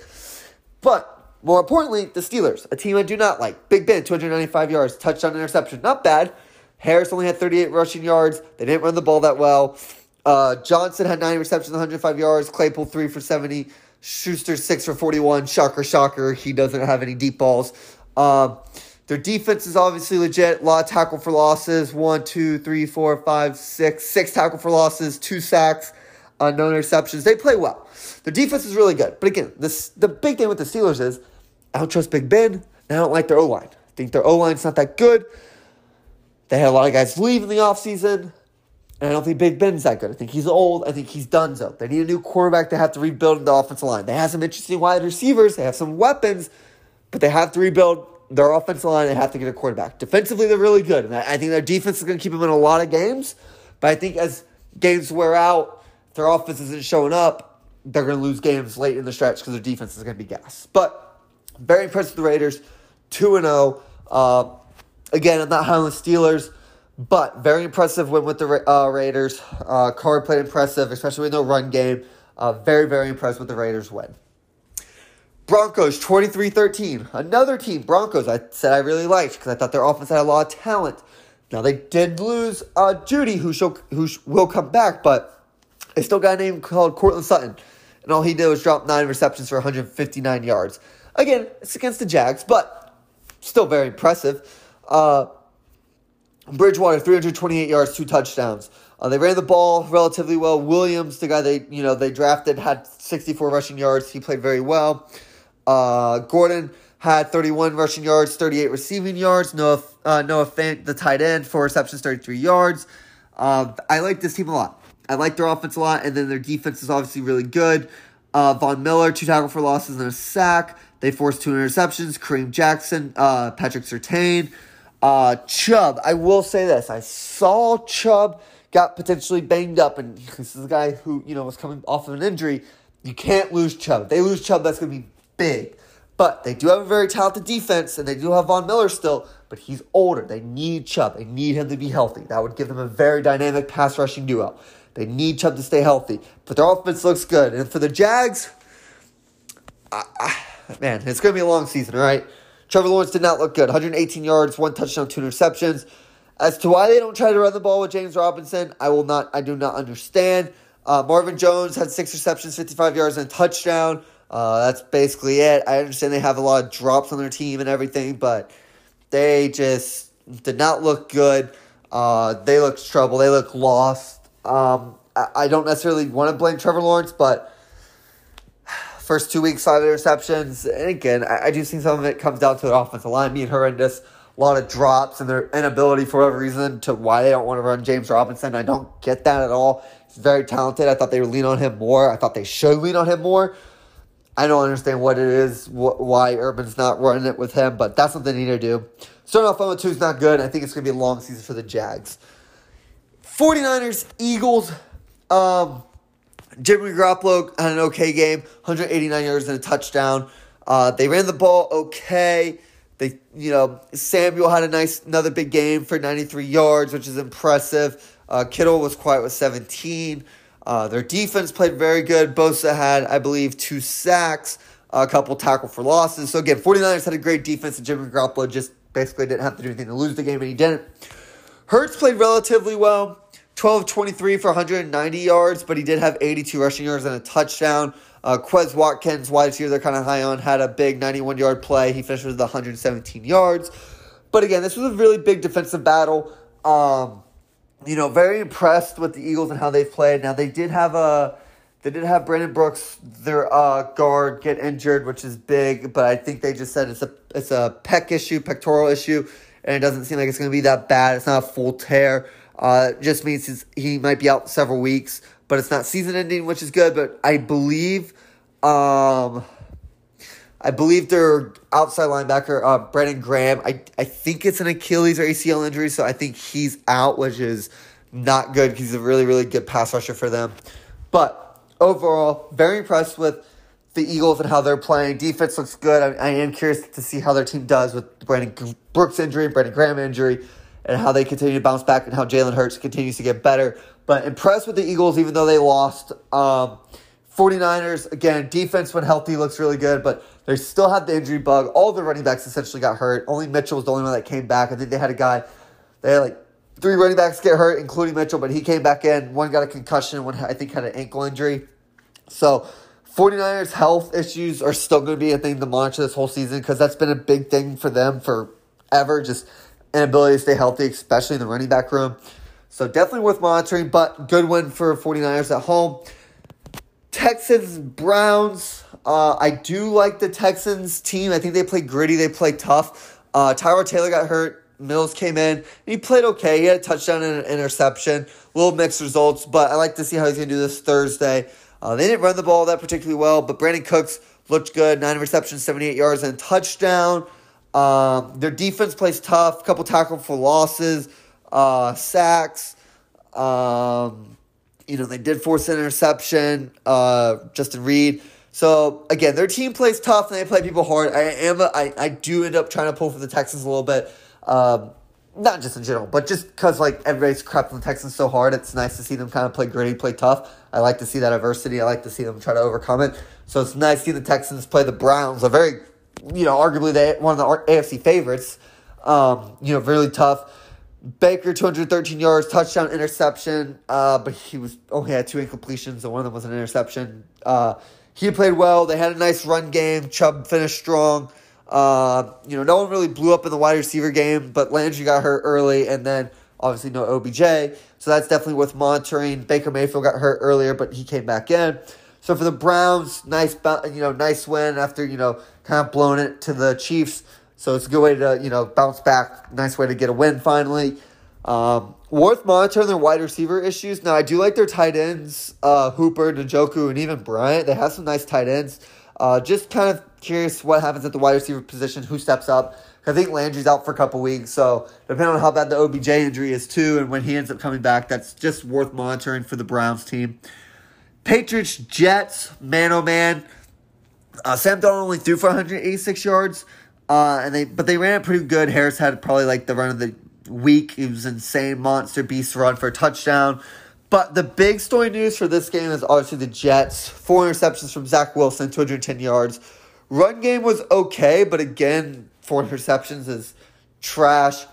A: But more importantly, the Steelers, a team I do not like. Big Ben, 295 yards, touchdown, interception. Not bad. Harris only had 38 rushing yards. They didn't run the ball that well. Uh, Johnson had 90 receptions, 105 yards. Claypool, 3 for 70. Schuster, 6 for 41. Shocker, shocker. He doesn't have any deep balls. Um, their defense is obviously legit. A lot of tackle for losses. One, two, three, four, five, six. Six tackle for losses, two sacks, uh, no interceptions. They play well. Their defense is really good. But again, this the big thing with the Steelers is I don't trust Big Ben. And I don't like their O line. I think their O line's not that good. They had a lot of guys leave in the offseason. And I don't think Big Ben's that good. I think he's old. I think he's done so. They need a new quarterback. They have to rebuild the offensive line. They have some interesting wide receivers. They have some weapons, but they have to rebuild their offensive line, they have to get a quarterback. Defensively, they're really good. And I think their defense is going to keep them in a lot of games. But I think as games wear out, their offense isn't showing up, they're going to lose games late in the stretch because their defense is going to be gas. But very impressed with the Raiders. 2 0. Uh, again, I'm not high on the Steelers, but very impressive win with the uh, Raiders. Uh, Carr played impressive, especially in the run game. Uh, very, very impressed with the Raiders win. Broncos 23 13. Another team, Broncos, I said I really liked because I thought their offense had a lot of talent. Now, they did lose uh, Jeudy, who, shall, who will come back, but they still got a name called Courtland Sutton. And all he did was drop nine receptions for 159 yards. Again, it's against the Jags, but still very impressive. Uh, Bridgewater, 328 yards, two touchdowns. Uh, they ran the ball relatively well. Williams, the guy they you know they drafted, had 64 rushing yards. He played very well. Uh, Gordon had 31 rushing yards, 38 receiving yards. Noah uh, Noah Fant, the tight end, four receptions, 33 yards. Uh, I like this team a lot. I like their offense a lot, and then their defense is obviously really good. Uh, Von Miller, two tackle for losses and a sack. They forced two interceptions. Kareem Jackson, uh, Patrick Surtain, uh, Chubb. I will say this: I saw Chubb got potentially banged up, and this is a guy who you know was coming off of an injury. You can't lose Chubb. If they lose Chubb, that's going to be big. But they do have a very talented defense, and they do have Von Miller still, but he's older. They need Chubb. They need him to be healthy. That would give them a very dynamic pass rushing duo. They need Chubb to stay healthy. But their offense looks good. And for the Jags, I, I, man, it's going to be a long season, all right? Trevor Lawrence did not look good. 118 yards, one touchdown, two interceptions. As to why they don't try to run the ball with James Robinson, I will not. I do not understand. Uh, Marvin Jones had six receptions, 55 yards, and a touchdown. Uh, that's basically it. I understand they have a lot of drops on their team and everything, but they just did not look good. Uh, they looked trouble. They look lost. Um, I, I don't necessarily want to blame Trevor Lawrence, but first two weeks, five interceptions. And again, I, I do think some of it comes down to the offensive line being horrendous. A lot of drops and their inability for whatever reason to why they don't want to run James Robinson. I don't get that at all. He's very talented. I thought they would lean on him more. I thought they should lean on him more. I don't understand what it is, wh- why Urban's not running it with him, but that's what they need to do. Starting off 0 2 is not good. I think it's going to be a long season for the Jags. 49ers, Eagles. Um, Jimmy Garoppolo had an okay game, 189 yards and a touchdown. Uh, they ran the ball okay. They, you know, Samuel had a nice, another big game for 93 yards, which is impressive. Uh, Kittle was quiet with 17. Uh, their defense played very good. Bosa had, I believe, two sacks, a couple tackle for losses. So again, 49ers had a great defense, and Jimmy Garoppolo just basically didn't have to do anything to lose the game, and he didn't. Hurts played relatively well. 12 23 for 190 yards, but he did have 82 rushing yards and a touchdown. Uh, Quez Watkins, wide receiver, they're kind of high on, had a big 91 yard play. He finished with 117 yards. But again, this was a really big defensive battle. Um, you know, very impressed with the Eagles and how they've played. Now they did have a they did have Brandon Brooks, their uh, guard, get injured, which is big. But I think they just said it's a it's a pec issue, pectoral issue, and it doesn't seem like it's going to be that bad. It's not a full tear. Uh, just means he might be out several weeks, but it's not season ending, which is good. But I believe, um, I believe their outside linebacker, uh, Brandon Graham, I, I think it's an Achilles or ACL injury, so I think he's out, which is not good because he's a really, really good pass rusher for them. But overall, very impressed with the Eagles and how they're playing. Defense looks good. I, I am curious to see how their team does with Brandon Brooks injury, Brandon Graham injury and how they continue to bounce back and how Jalen Hurts continues to get better. But impressed with the Eagles, even though they lost. Um, 49ers, again, defense when healthy looks really good, but they still have the injury bug. All the running backs essentially got hurt. Only Mitchell was the only one that came back. I think they had a guy, they had like three running backs get hurt, including Mitchell, but he came back in. One got a concussion, one I think had an ankle injury. So 49ers health issues are still going to be a thing to monitor this whole season because that's been a big thing for them forever. Just inability to stay healthy, especially in the running back room. So definitely worth monitoring, but good win for 49ers at home. Texans, Browns. Uh, I do like the Texans team. I think they play gritty, they play tough. Uh, Taylor got hurt. Mills came in. he played okay. He had a touchdown and an interception. Little mixed results, but I like to see how he's going to do this Thursday. Uh, they didn't run the ball that particularly well, but Brandin Cooks looked good. Nine receptions, 78 yards, and a touchdown. Um, their defense plays tough. Couple tackle for losses, uh, sacks. Um, you know they did force an interception. Uh, Justin Reid. So again, their team plays tough and they play people hard. I am a, I, I do end up trying to pull for the Texans a little bit. Um, not just in general, but just because like everybody's crept on the Texans so hard, it's nice to see them kind of play gritty, play tough. I like to see that adversity. I like to see them try to overcome it. So it's nice to see the Texans play the Browns, a very, you know, arguably they one of the AFC favorites. Um, you know, really tough. Baker, 213 yards, touchdown, interception, uh, but he was only had two incompletions, and one of them was an interception. Uh, he played well. They had a nice run game. Chubb finished strong. Uh, you know, no one really blew up in the wide receiver game, but Landry got hurt early, and then obviously no OBJ. So that's definitely worth monitoring. Baker Mayfield got hurt earlier, but he came back in. So for the Browns, nice, you know, nice win after you know kind of blowing it to the Chiefs. So it's a good way to you know bounce back. Nice way to get a win finally. Um, worth monitoring their wide receiver issues. Now I do like their tight ends, uh, Hooper, Njoku, and even Bryant. They have some nice tight ends. Uh, just kind of curious what happens at the wide receiver position, who steps up. I think Landry's out for a couple weeks, so depending on how bad the OBJ injury is too, and when he ends up coming back, that's just worth monitoring for the Browns team. Patriots, Jets, man oh man. Uh, Sam Darnold only threw for 186 yards, uh, and they but they ran it pretty good. Harris had probably like the run of the week. It was insane, monster beast run for a touchdown. But the big story news for this game is obviously the Jets. Four interceptions from Zach Wilson, 210 yards. Run game was okay, but again, four interceptions is trash.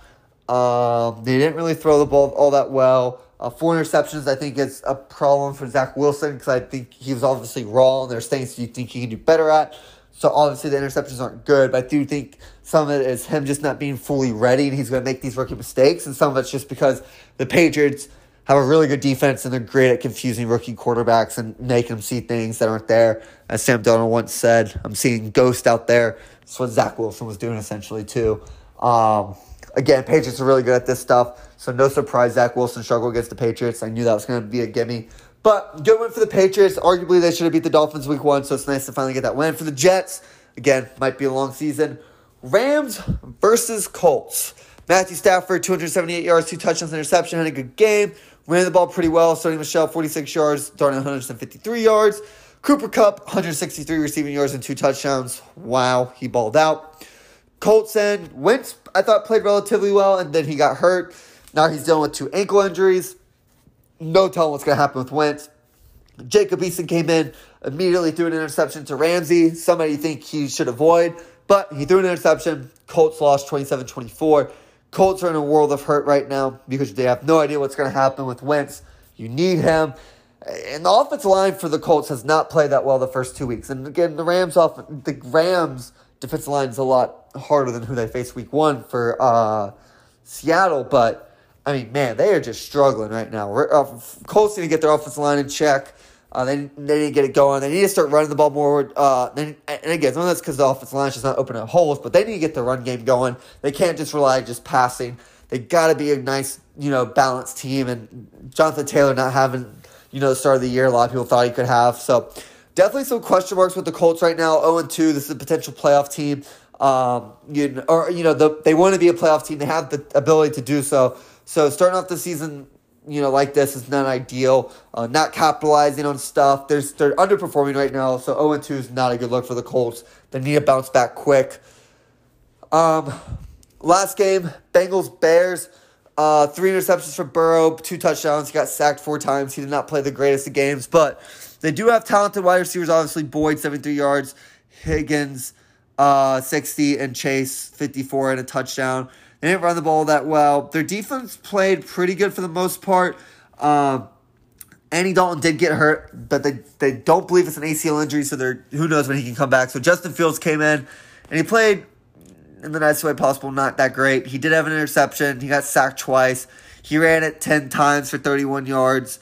A: Um, they didn't really throw the ball all that well. Uh, four interceptions, I think, is a problem for Zach Wilson because I think he was obviously raw, and there's things you think he can do better at. So obviously the interceptions aren't good, but I do think some of it is him just not being fully ready, and he's going to make these rookie mistakes, and some of it's just because the Patriots have a really good defense and they're great at confusing rookie quarterbacks and making them see things that aren't there. As Sam Darnold once said, I'm seeing ghosts out there. That's what Zach Wilson was doing essentially too. Um, again, Patriots are really good at this stuff, so no surprise Zach Wilson struggled against the Patriots. I knew that was going to be a gimme. But good win for the Patriots. Arguably, they should have beat the Dolphins week one, so it's nice to finally get that win. For the Jets, again, might be a long season. Rams versus Colts. Matthew Stafford, 278 yards, two touchdowns, interception, had a good game. Ran the ball pretty well. Sony Michel, 46 yards, Darnell 153 yards. Cooper Kupp, 163 receiving yards and two touchdowns. Wow, he balled out. Colts and Wentz, I thought played relatively well, and then he got hurt. Now he's dealing with two ankle injuries. No telling what's going to happen with Wentz. Jacob Eason came in, immediately threw an interception to Ramsey. Somebody think he should avoid, but he threw an interception. Colts lost 27 24. Colts are in a world of hurt right now because they have no idea what's going to happen with Wentz. You need him. And the offensive line for the Colts has not played that well the first two weeks. And again, the Rams off the Rams defensive line is a lot harder than who they faced week one for uh, Seattle, but I mean, man, they are just struggling right now. Uh, Colts need to get their offensive line in check. Uh, they, they need to get it going. They need to start running the ball more. Uh, and again, some of that's because the offensive line is just not opening up holes, but they need to get the run game going. They can't just rely just passing. They got to be a nice, you know, balanced team. And Jonathan Taylor not having, you know, the start of the year, a lot of people thought he could have. So definitely some question marks with the Colts right now. 0 2. This is a potential playoff team. Um, you or you know, the, they want to be a playoff team. They have the ability to do so. So starting off the season, you know, like this is not ideal. Uh, not capitalizing on stuff. They're, they're underperforming right now. So 0 2 is not a good look for the Colts. They need to bounce back quick. Um, last game, Bengals Bears. Uh, three interceptions for Burrow, two touchdowns. He got sacked four times. He did not play the greatest of games, but they do have talented wide receivers. Obviously, Boyd, 73 yards, Higgins, uh, 60, and Chase, 54 and a touchdown. They didn't run the ball that well. Their defense played pretty good for the most part. Um, Andy Dalton did get hurt, but they, they don't believe it's an ACL injury, so they're, who knows when he can come back. So Justin Fields came in, and he played in the nicest way possible, not that great. He did have an interception. He got sacked twice. He ran it 10 times for 31 yards.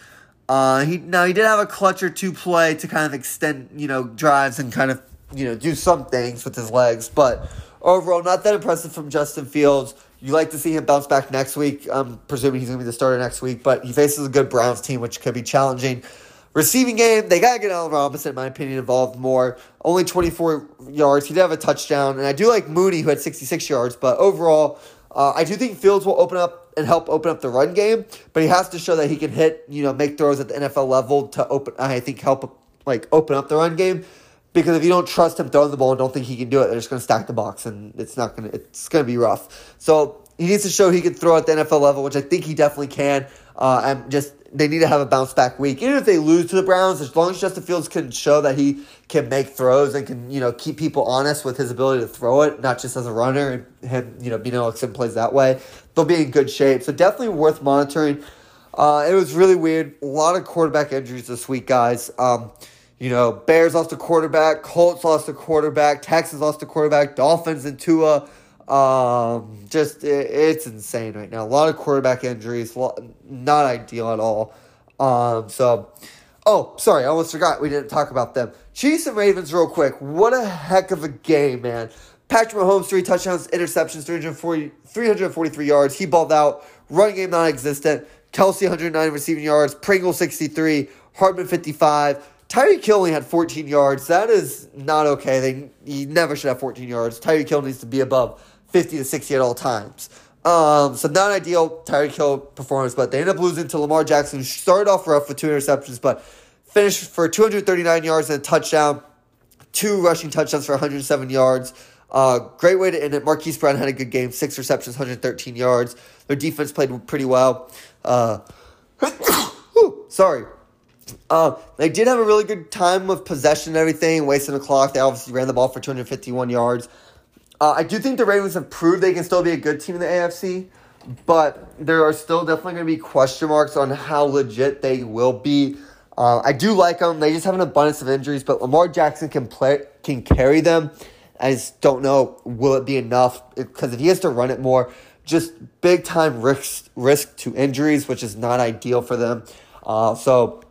A: Uh, he now he did have a clutch or two play to kind of extend, you know, drives and kind of, you know, do some things with his legs, but overall not that impressive from Justin Fields. You like to see him bounce back next week. I'm presuming he's going to be the starter next week, but he faces a good Browns team, which could be challenging. Receiving game, they got to get Allen Robinson, in my opinion, involved more. Only 24 yards. He did have a touchdown. And I do like Mooney, who had 66 yards. But overall, uh, I do think Fields will open up and help open up the run game. But he has to show that he can hit, you know, make throws at the NFL level to open, I think, help like open up the run game. Because if you don't trust him throwing the ball and don't think he can do it, they're just going to stack the box and it's not going to it's going to be rough. So he needs to show he can throw at the NFL level, which I think he definitely can. Uh, and just they need to have a bounce back week. Even if they lose to the Browns, as long as Justin Fields can show that he can make throws and can you know keep people honest with his ability to throw it, not just as a runner and him you know being able to plays that way, they'll be in good shape. So definitely worth monitoring. Uh, it was really weird. A lot of quarterback injuries this week, guys. Um, you know, Bears lost a quarterback, Colts lost a quarterback, Texans lost a quarterback, Dolphins and Tua. Um, just it, it's insane right now. A lot of quarterback injuries, not ideal at all. Um, so, oh, sorry, I almost forgot we didn't talk about them. Chiefs and Ravens, real quick. What a heck of a game, man. Patrick Mahomes, three touchdowns, interceptions, 340, 343 yards. He balled out. Running game non existent. Kelce, 109 receiving yards. Pringle, 63. Hardman, 55. Tyreek Hill only had 14 yards. That is not okay. They he never should have 14 yards. Tyreek Hill needs to be above 50 to 60 at all times. Um, so not ideal Tyreek Hill performance, but they end up losing to Lamar Jackson. Started off rough with two interceptions, but finished for 239 yards and a touchdown, two rushing touchdowns for 107 yards. Uh, great way to end it. Marquise Brown had a good game, six receptions, 113 yards. Their defense played pretty well. Uh, sorry. Uh, they did have a really good time of possession and everything, wasting the clock. They obviously ran the ball for 251 yards. Uh, I do think the Ravens have proved they can still be a good team in the AFC, but there are still definitely going to be question marks on how legit they will be. Uh, I do like them. They just have an abundance of injuries, but Lamar Jackson can play, can carry them. I just don't know will it be enough because if he has to run it more, just big time risk risk to injuries, which is not ideal for them. Uh, so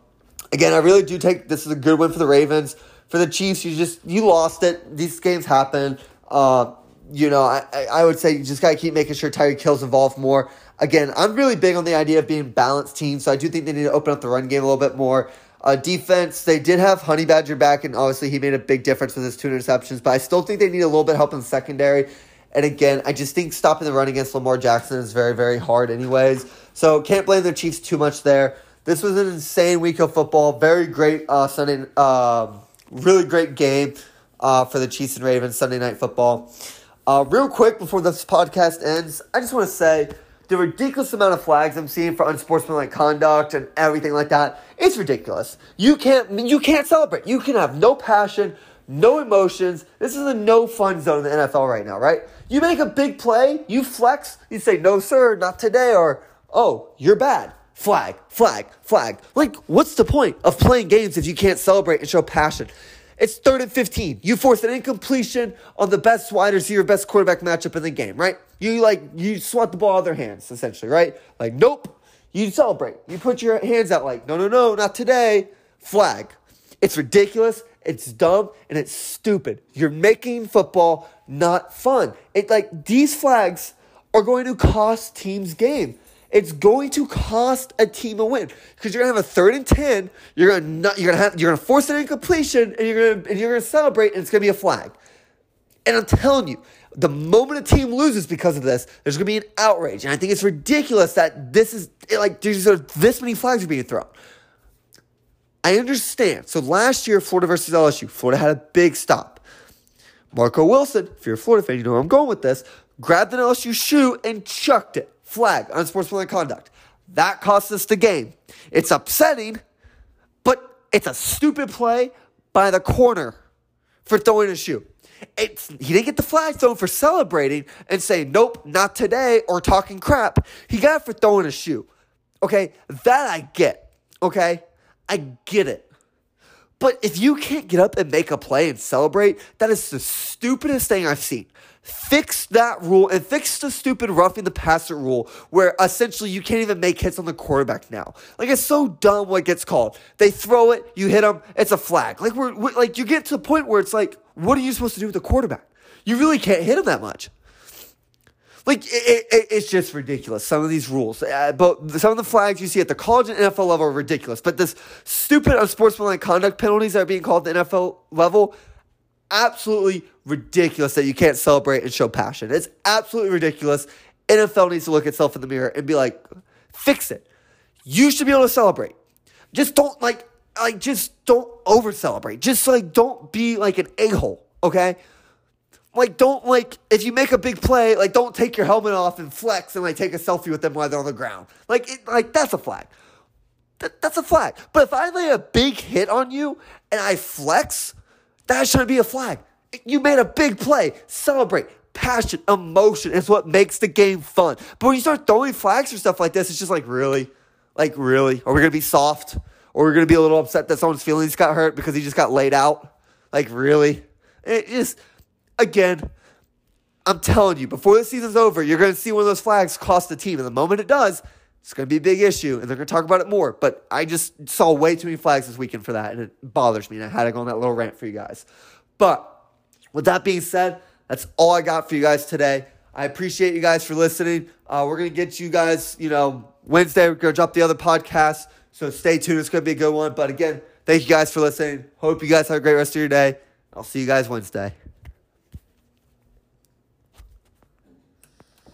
A: again, I really do take this is a good win for the Ravens. For the Chiefs, you just you lost it. These games happen. Uh, you know, I, I would say you just got to keep making sure Tyreek Hill's involved more. Again, I'm really big on the idea of being balanced team, so I do think they need to open up the run game a little bit more. Uh, defense, they did have Honey Badger back, and obviously he made a big difference with his two interceptions, but I still think they need a little bit of help in the secondary. And again, I just think stopping the run against Lamar Jackson is very, very hard, anyways. So can't blame the Chiefs too much there. This was an insane week of football. Very great uh, Sunday, uh, really great game uh, for the Chiefs and Ravens Sunday night football. Uh, real quick before this podcast ends, I just want to say the ridiculous amount of flags I'm seeing for unsportsmanlike conduct and everything like that. It's ridiculous. You can't you can't celebrate. You can have no passion, no emotions. This is a no fun zone in the NFL right now, right? You make a big play, you flex, you say no sir, not today, or oh you're bad. Flag, flag, flag. Like, what's the point of playing games if you can't celebrate and show passion? It's third and 15. You force an incompletion on the best wide receiver, best quarterback matchup in the game, right? You like, you swat the ball out of their hands, essentially, right? Like, nope. You celebrate. You put your hands out like, no, no, no, not today. Flag. It's ridiculous. It's dumb and it's stupid. You're making football not fun. It like these flags are going to cost teams game. It's going to cost a team a win because you're gonna have a third and ten. You're gonna not, you're gonna have you're gonna force an incompletion and you're gonna and you're gonna celebrate and it's gonna be a flag. And I'm telling you, the moment a team loses because of this, there's gonna be an outrage. And I think it's ridiculous that this is like there's this many flags are being thrown. I understand. So last year, Florida versus LSU, Florida had a big stop. Marco Wilson, if you're a Florida fan, you know where I'm going with this, grabbed an LSU shoe and chucked it flag, unsportsmanlike conduct. That cost us the game. It's upsetting, but it's a stupid play by the corner for throwing a shoe. It's, he didn't get the flag thrown for celebrating and saying, nope, not today, or talking crap. He got it for throwing a shoe. Okay, that I get. Okay, I get it. But if you can't get up and make a play and celebrate, that is the stupidest thing I've seen. Fix that rule and fix the stupid roughing the passer rule where essentially you can't even make hits on the quarterback now. Like it's so dumb what gets called. They throw it, you hit them, it's a flag. Like we're, we're like you get to the point where it's like, what are you supposed to do with the quarterback? You really can't hit him that much. Like it, it, it's just ridiculous. Some of these rules, uh, but some of the flags you see at the college and NFL level are ridiculous. But this stupid unsportsmanlike conduct penalties that are being called at the NFL level, absolutely ridiculous that you can't celebrate and show passion. It's absolutely ridiculous. NFL needs to look itself in the mirror and be like, fix it. You should be able to celebrate. Just don't like like just don't over celebrate. Just like don't be like an a hole, okay? Like don't like if you make a big play, like don't take your helmet off and flex and like take a selfie with them while they're on the ground. Like it, like that's a flag. That, that's a flag. But if I lay a big hit on you and I flex, that shouldn't be a flag. You made a big play. Celebrate. Passion, emotion is what makes the game fun. But when you start throwing flags or stuff like this, it's just like, really? Like, really? Are we going to be soft? Or are we're going to be a little upset that someone's feelings got hurt because he just got laid out? Like, really? It just, again, I'm telling you, before the season's over, you're going to see one of those flags cost the team. And the moment it does, it's going to be a big issue, and they're going to talk about it more. But I just saw way too many flags this weekend for that, and it bothers me. And I had to go on that little rant for you guys. But with that being said, that's all I got for you guys today. I appreciate you guys for listening. Uh, we're going to get you guys, you know, Wednesday, we're going to drop the other podcast. So stay tuned. It's going to be a good one. But again, thank you guys for listening. Hope you guys have a great rest of your day. I'll see you guys Wednesday.